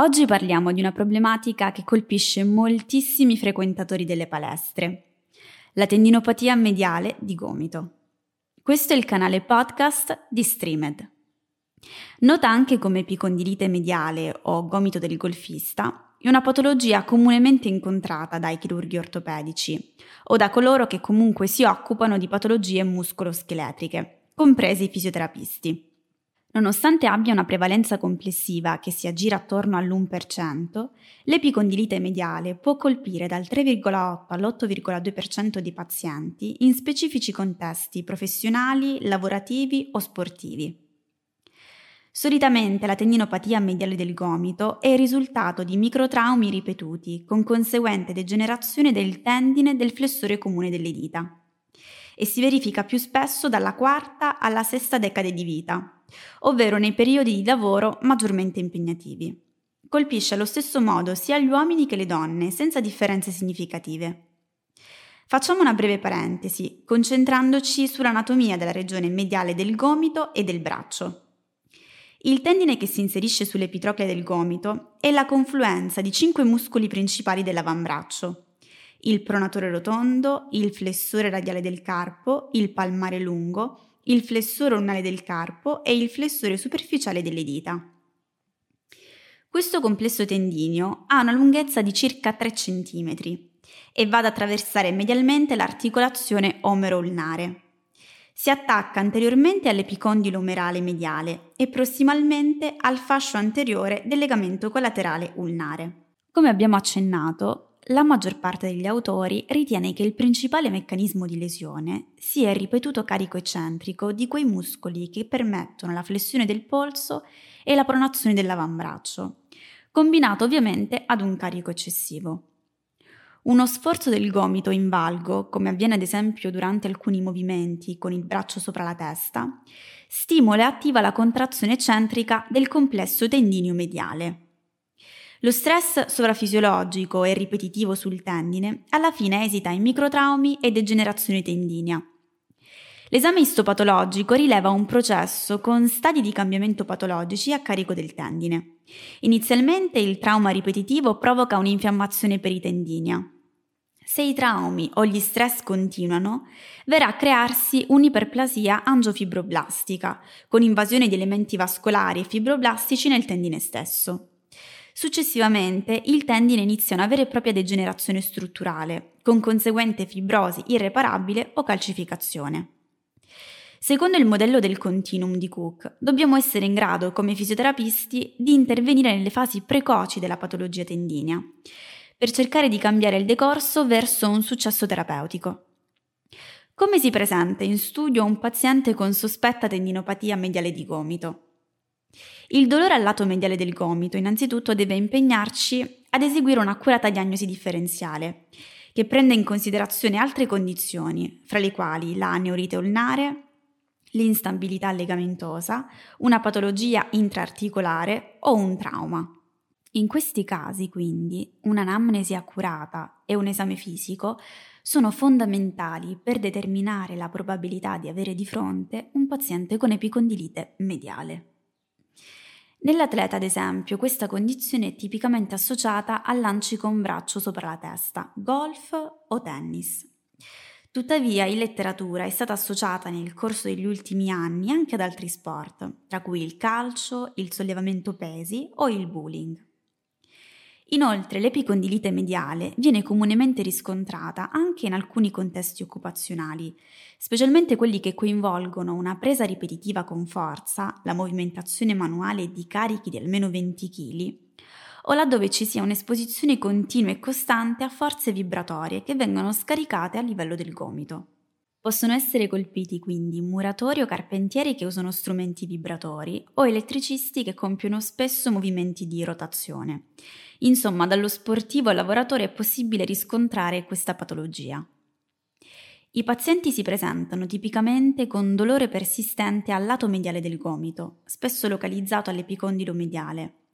Oggi parliamo di una problematica che colpisce moltissimi frequentatori delle palestre, la tendinopatia mediale di gomito. Questo è il canale podcast di Streamed. Nota anche come epicondilite mediale o gomito del golfista è una patologia comunemente incontrata dai chirurghi ortopedici o da coloro che comunque si occupano di patologie muscoloscheletriche, compresi i fisioterapisti. Nonostante abbia una prevalenza complessiva che si aggira attorno all'1%, l'epicondilite mediale può colpire dal 3,8 all'8,2% di pazienti in specifici contesti professionali, lavorativi o sportivi. Solitamente la tendinopatia mediale del gomito è il risultato di microtraumi ripetuti con conseguente degenerazione del tendine del flessore comune delle dita e si verifica più spesso dalla quarta alla sesta decade di vita, ovvero nei periodi di lavoro maggiormente impegnativi. Colpisce allo stesso modo sia gli uomini che le donne, senza differenze significative. Facciamo una breve parentesi, concentrandoci sull'anatomia della regione mediale del gomito e del braccio. Il tendine che si inserisce sull'epitroclea del gomito è la confluenza di cinque muscoli principali dell'avambraccio, il pronatore rotondo, il flessore radiale del carpo, il palmare lungo, il flessore ornale del carpo e il flessore superficiale delle dita. Questo complesso tendineo ha una lunghezza di circa 3 cm e va ad attraversare medialmente l'articolazione omero-ulnare. Si attacca anteriormente all'epicondilo umerale mediale e prossimalmente al fascio anteriore del legamento collaterale ulnare. Come abbiamo accennato, la maggior parte degli autori ritiene che il principale meccanismo di lesione sia il ripetuto carico eccentrico di quei muscoli che permettono la flessione del polso e la pronazione dell'avambraccio, combinato ovviamente ad un carico eccessivo. Uno sforzo del gomito in valgo, come avviene ad esempio durante alcuni movimenti con il braccio sopra la testa, stimola e attiva la contrazione eccentrica del complesso tendineo mediale. Lo stress sovrafisiologico e ripetitivo sul tendine alla fine esita in microtraumi e degenerazione tendinea. L'esame istopatologico rileva un processo con stadi di cambiamento patologici a carico del tendine. Inizialmente il trauma ripetitivo provoca un'infiammazione peritendinea. Se i traumi o gli stress continuano, verrà a crearsi un'iperplasia angiofibroblastica, con invasione di elementi vascolari e fibroblastici nel tendine stesso. Successivamente il tendine inizia una vera e propria degenerazione strutturale, con conseguente fibrosi irreparabile o calcificazione. Secondo il modello del continuum di Cook, dobbiamo essere in grado, come fisioterapisti, di intervenire nelle fasi precoci della patologia tendinea, per cercare di cambiare il decorso verso un successo terapeutico. Come si presenta in studio un paziente con sospetta tendinopatia mediale di gomito? Il dolore al lato mediale del gomito innanzitutto deve impegnarci ad eseguire un'accurata diagnosi differenziale, che prende in considerazione altre condizioni, fra le quali la neurite ulnare, l'instabilità legamentosa, una patologia intraarticolare o un trauma. In questi casi, quindi, un'anamnesi accurata e un esame fisico sono fondamentali per determinare la probabilità di avere di fronte un paziente con epicondilite mediale. Nell'atleta, ad esempio, questa condizione è tipicamente associata a lanci con braccio sopra la testa, golf o tennis. Tuttavia, in letteratura è stata associata nel corso degli ultimi anni anche ad altri sport, tra cui il calcio, il sollevamento pesi o il bowling. Inoltre l'epicondilite mediale viene comunemente riscontrata anche in alcuni contesti occupazionali, specialmente quelli che coinvolgono una presa ripetitiva con forza, la movimentazione manuale di carichi di almeno 20 kg, o laddove ci sia un'esposizione continua e costante a forze vibratorie che vengono scaricate a livello del gomito. Possono essere colpiti quindi muratori o carpentieri che usano strumenti vibratori o elettricisti che compiono spesso movimenti di rotazione. Insomma, dallo sportivo al lavoratore è possibile riscontrare questa patologia. I pazienti si presentano tipicamente con dolore persistente al lato mediale del gomito, spesso localizzato all'epicondilo mediale,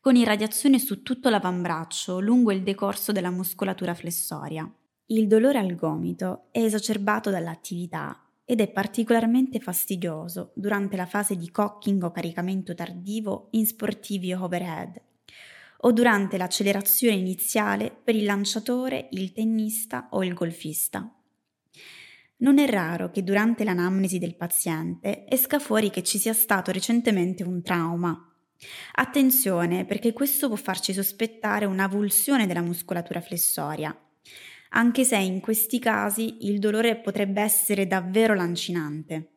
con irradiazione su tutto l'avambraccio lungo il decorso della muscolatura flessoria. Il dolore al gomito è esacerbato dall'attività ed è particolarmente fastidioso durante la fase di cocking o caricamento tardivo in sportivi overhead o durante l'accelerazione iniziale per il lanciatore, il tennista o il golfista. Non è raro che durante l'anamnesi del paziente esca fuori che ci sia stato recentemente un trauma. Attenzione perché questo può farci sospettare un'avulsione della muscolatura flessoria, anche se in questi casi il dolore potrebbe essere davvero lancinante.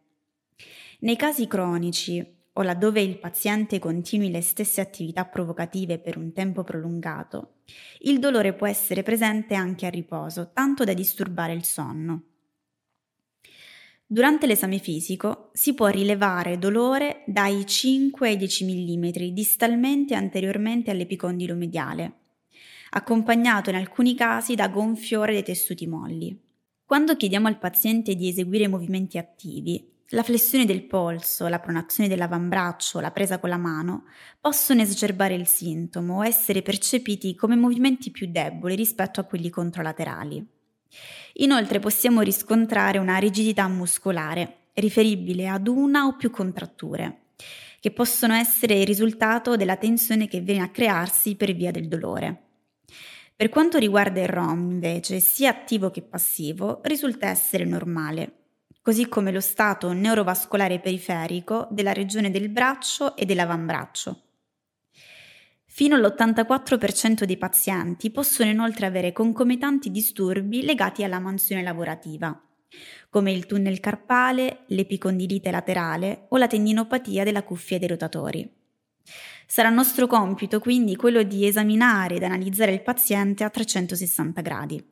Nei casi cronici o laddove il paziente continui le stesse attività provocative per un tempo prolungato, il dolore può essere presente anche a riposo, tanto da disturbare il sonno. Durante l'esame fisico si può rilevare dolore dai 5 ai 10 mm distalmente anteriormente all'epicondilo mediale, accompagnato in alcuni casi da gonfiore dei tessuti molli. Quando chiediamo al paziente di eseguire movimenti attivi, la flessione del polso, la pronazione dell'avambraccio, la presa con la mano possono esacerbare il sintomo o essere percepiti come movimenti più deboli rispetto a quelli controlaterali. Inoltre possiamo riscontrare una rigidità muscolare riferibile ad una o più contratture, che possono essere il risultato della tensione che viene a crearsi per via del dolore. Per quanto riguarda il ROM, invece, sia attivo che passivo, risulta essere normale così come lo stato neurovascolare periferico della regione del braccio e dell'avambraccio. Fino all'84% dei pazienti possono inoltre avere concomitanti disturbi legati alla mansione lavorativa, come il tunnel carpale, l'epicondilite laterale o la tendinopatia della cuffia dei rotatori. Sarà nostro compito quindi quello di esaminare ed analizzare il paziente a 360 gradi.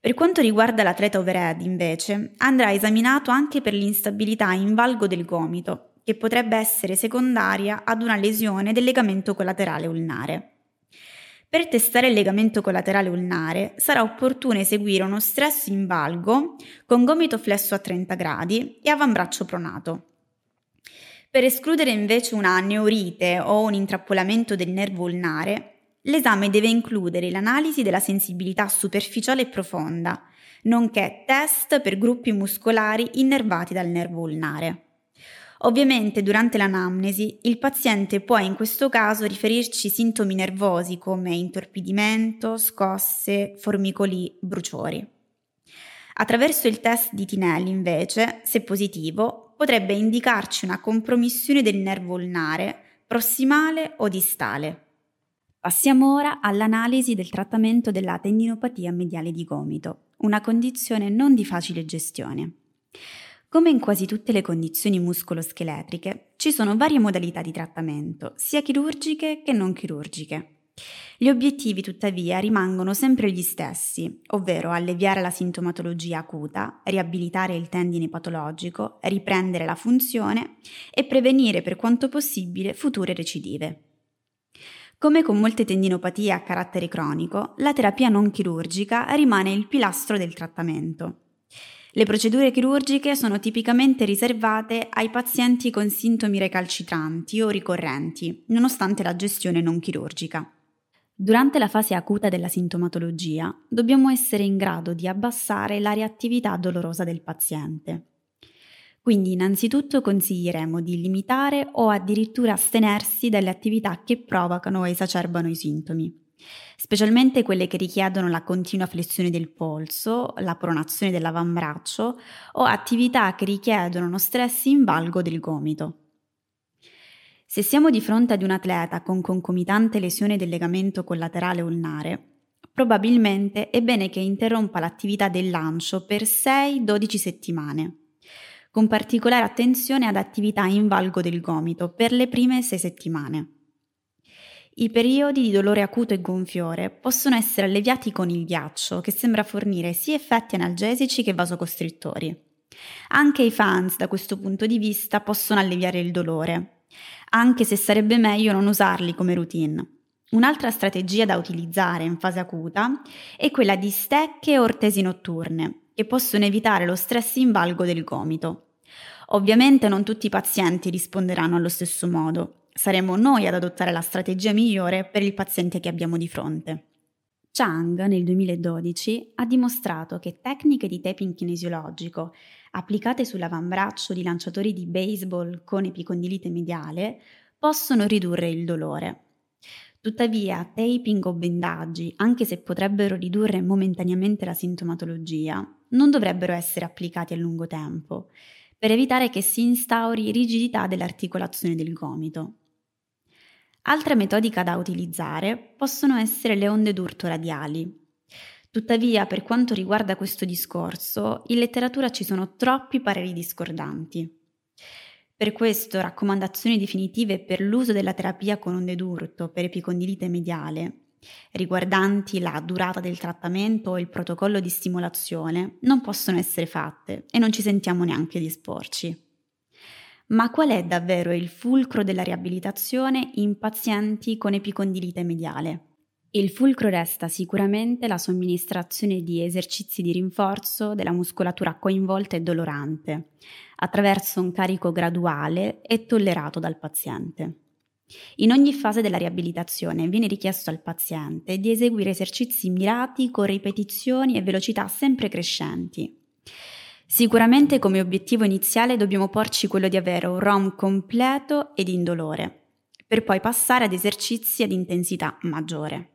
Per quanto riguarda l'atleta overhead, invece, andrà esaminato anche per l'instabilità in valgo del gomito, che potrebbe essere secondaria ad una lesione del legamento collaterale ulnare. Per testare il legamento collaterale ulnare sarà opportuno eseguire uno stress in valgo con gomito flesso a 30 gradi e avambraccio pronato. Per escludere invece una neurite o un intrappolamento del nervo ulnare L'esame deve includere l'analisi della sensibilità superficiale e profonda, nonché test per gruppi muscolari innervati dal nervo ulnare. Ovviamente durante l'anamnesi il paziente può in questo caso riferirci sintomi nervosi come intorpidimento, scosse, formicoli, bruciori. Attraverso il test di Tinelli invece, se positivo, potrebbe indicarci una compromissione del nervo ulnare prossimale o distale. Passiamo ora all'analisi del trattamento della tendinopatia mediale di gomito, una condizione non di facile gestione. Come in quasi tutte le condizioni muscoloscheletriche, ci sono varie modalità di trattamento, sia chirurgiche che non chirurgiche. Gli obiettivi tuttavia rimangono sempre gli stessi, ovvero alleviare la sintomatologia acuta, riabilitare il tendine patologico, riprendere la funzione e prevenire per quanto possibile future recidive. Come con molte tendinopatie a carattere cronico, la terapia non chirurgica rimane il pilastro del trattamento. Le procedure chirurgiche sono tipicamente riservate ai pazienti con sintomi recalcitranti o ricorrenti, nonostante la gestione non chirurgica. Durante la fase acuta della sintomatologia dobbiamo essere in grado di abbassare la reattività dolorosa del paziente. Quindi innanzitutto consiglieremo di limitare o addirittura astenersi dalle attività che provocano o esacerbano i sintomi, specialmente quelle che richiedono la continua flessione del polso, la pronazione dell'avambraccio o attività che richiedono uno stress in valgo del gomito. Se siamo di fronte ad un atleta con concomitante lesione del legamento collaterale ulnare, probabilmente è bene che interrompa l'attività del lancio per 6-12 settimane con particolare attenzione ad attività in valgo del gomito per le prime sei settimane. I periodi di dolore acuto e gonfiore possono essere alleviati con il ghiaccio, che sembra fornire sia effetti analgesici che vasocostrittori. Anche i fans, da questo punto di vista, possono alleviare il dolore, anche se sarebbe meglio non usarli come routine. Un'altra strategia da utilizzare in fase acuta è quella di stecche e ortesi notturne, che possono evitare lo stress in valgo del gomito. Ovviamente non tutti i pazienti risponderanno allo stesso modo. Saremo noi ad adottare la strategia migliore per il paziente che abbiamo di fronte. Chang nel 2012 ha dimostrato che tecniche di taping kinesiologico applicate sull'avambraccio di lanciatori di baseball con epicondilite mediale possono ridurre il dolore. Tuttavia, taping o bendaggi, anche se potrebbero ridurre momentaneamente la sintomatologia, non dovrebbero essere applicati a lungo tempo, per evitare che si instauri rigidità dell'articolazione del gomito. Altre metodiche da utilizzare possono essere le onde d'urto radiali. Tuttavia, per quanto riguarda questo discorso, in letteratura ci sono troppi pareri discordanti. Per questo raccomandazioni definitive per l'uso della terapia con onde d'urto per epicondilite mediale, riguardanti la durata del trattamento o il protocollo di stimolazione, non possono essere fatte e non ci sentiamo neanche di esporci. Ma qual è davvero il fulcro della riabilitazione in pazienti con epicondilite mediale? Il fulcro resta sicuramente la somministrazione di esercizi di rinforzo della muscolatura coinvolta e dolorante, attraverso un carico graduale e tollerato dal paziente. In ogni fase della riabilitazione viene richiesto al paziente di eseguire esercizi mirati con ripetizioni e velocità sempre crescenti. Sicuramente come obiettivo iniziale dobbiamo porci quello di avere un ROM completo ed indolore, per poi passare ad esercizi ad intensità maggiore.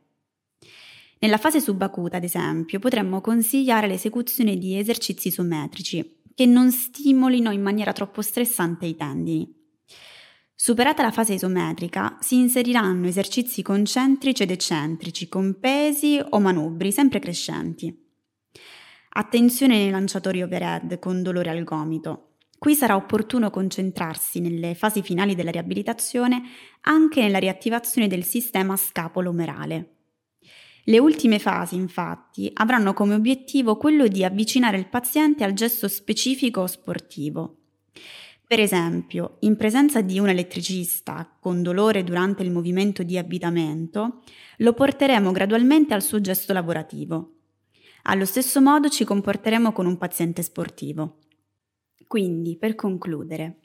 Nella fase subacuta, ad esempio, potremmo consigliare l'esecuzione di esercizi isometrici, che non stimolino in maniera troppo stressante i tendini. Superata la fase isometrica, si inseriranno esercizi concentrici ed eccentrici con pesi o manubri sempre crescenti. Attenzione nei lanciatori overhead con dolore al gomito. Qui sarà opportuno concentrarsi nelle fasi finali della riabilitazione anche nella riattivazione del sistema scapolo-omerale. Le ultime fasi, infatti, avranno come obiettivo quello di avvicinare il paziente al gesto specifico o sportivo. Per esempio, in presenza di un elettricista con dolore durante il movimento di avvitamento, lo porteremo gradualmente al suo gesto lavorativo. Allo stesso modo ci comporteremo con un paziente sportivo. Quindi, per concludere,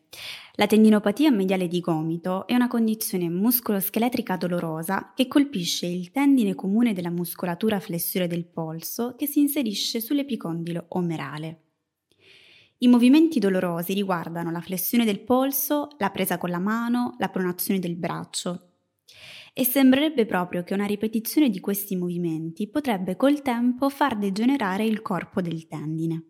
la tendinopatia mediale di gomito è una condizione muscoloscheletrica dolorosa che colpisce il tendine comune della muscolatura flessore del polso che si inserisce sull'epicondilo omerale. I movimenti dolorosi riguardano la flessione del polso, la presa con la mano, la pronazione del braccio. E sembrerebbe proprio che una ripetizione di questi movimenti potrebbe col tempo far degenerare il corpo del tendine.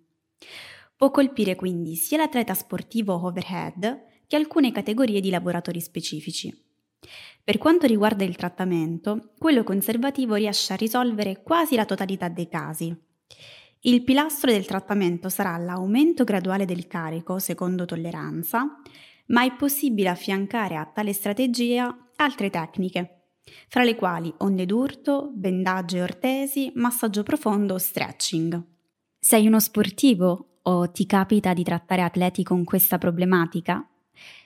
Può colpire quindi sia l'atleta sportivo overhead che alcune categorie di lavoratori specifici. Per quanto riguarda il trattamento, quello conservativo riesce a risolvere quasi la totalità dei casi. Il pilastro del trattamento sarà l'aumento graduale del carico secondo tolleranza, ma è possibile affiancare a tale strategia altre tecniche, fra le quali onde d'urto, bendaggio e ortesi, massaggio profondo o stretching. Sei uno sportivo o ti capita di trattare atleti con questa problematica?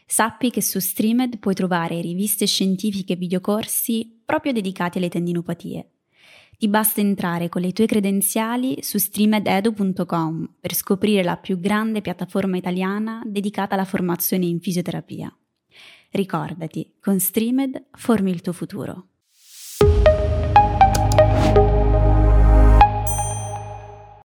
Sappi che su Streamed puoi trovare riviste scientifiche e videocorsi proprio dedicati alle tendinopatie. Ti basta entrare con le tue credenziali su streamededu.com per scoprire la più grande piattaforma italiana dedicata alla formazione in fisioterapia. Ricordati, con Streamed formi il tuo futuro.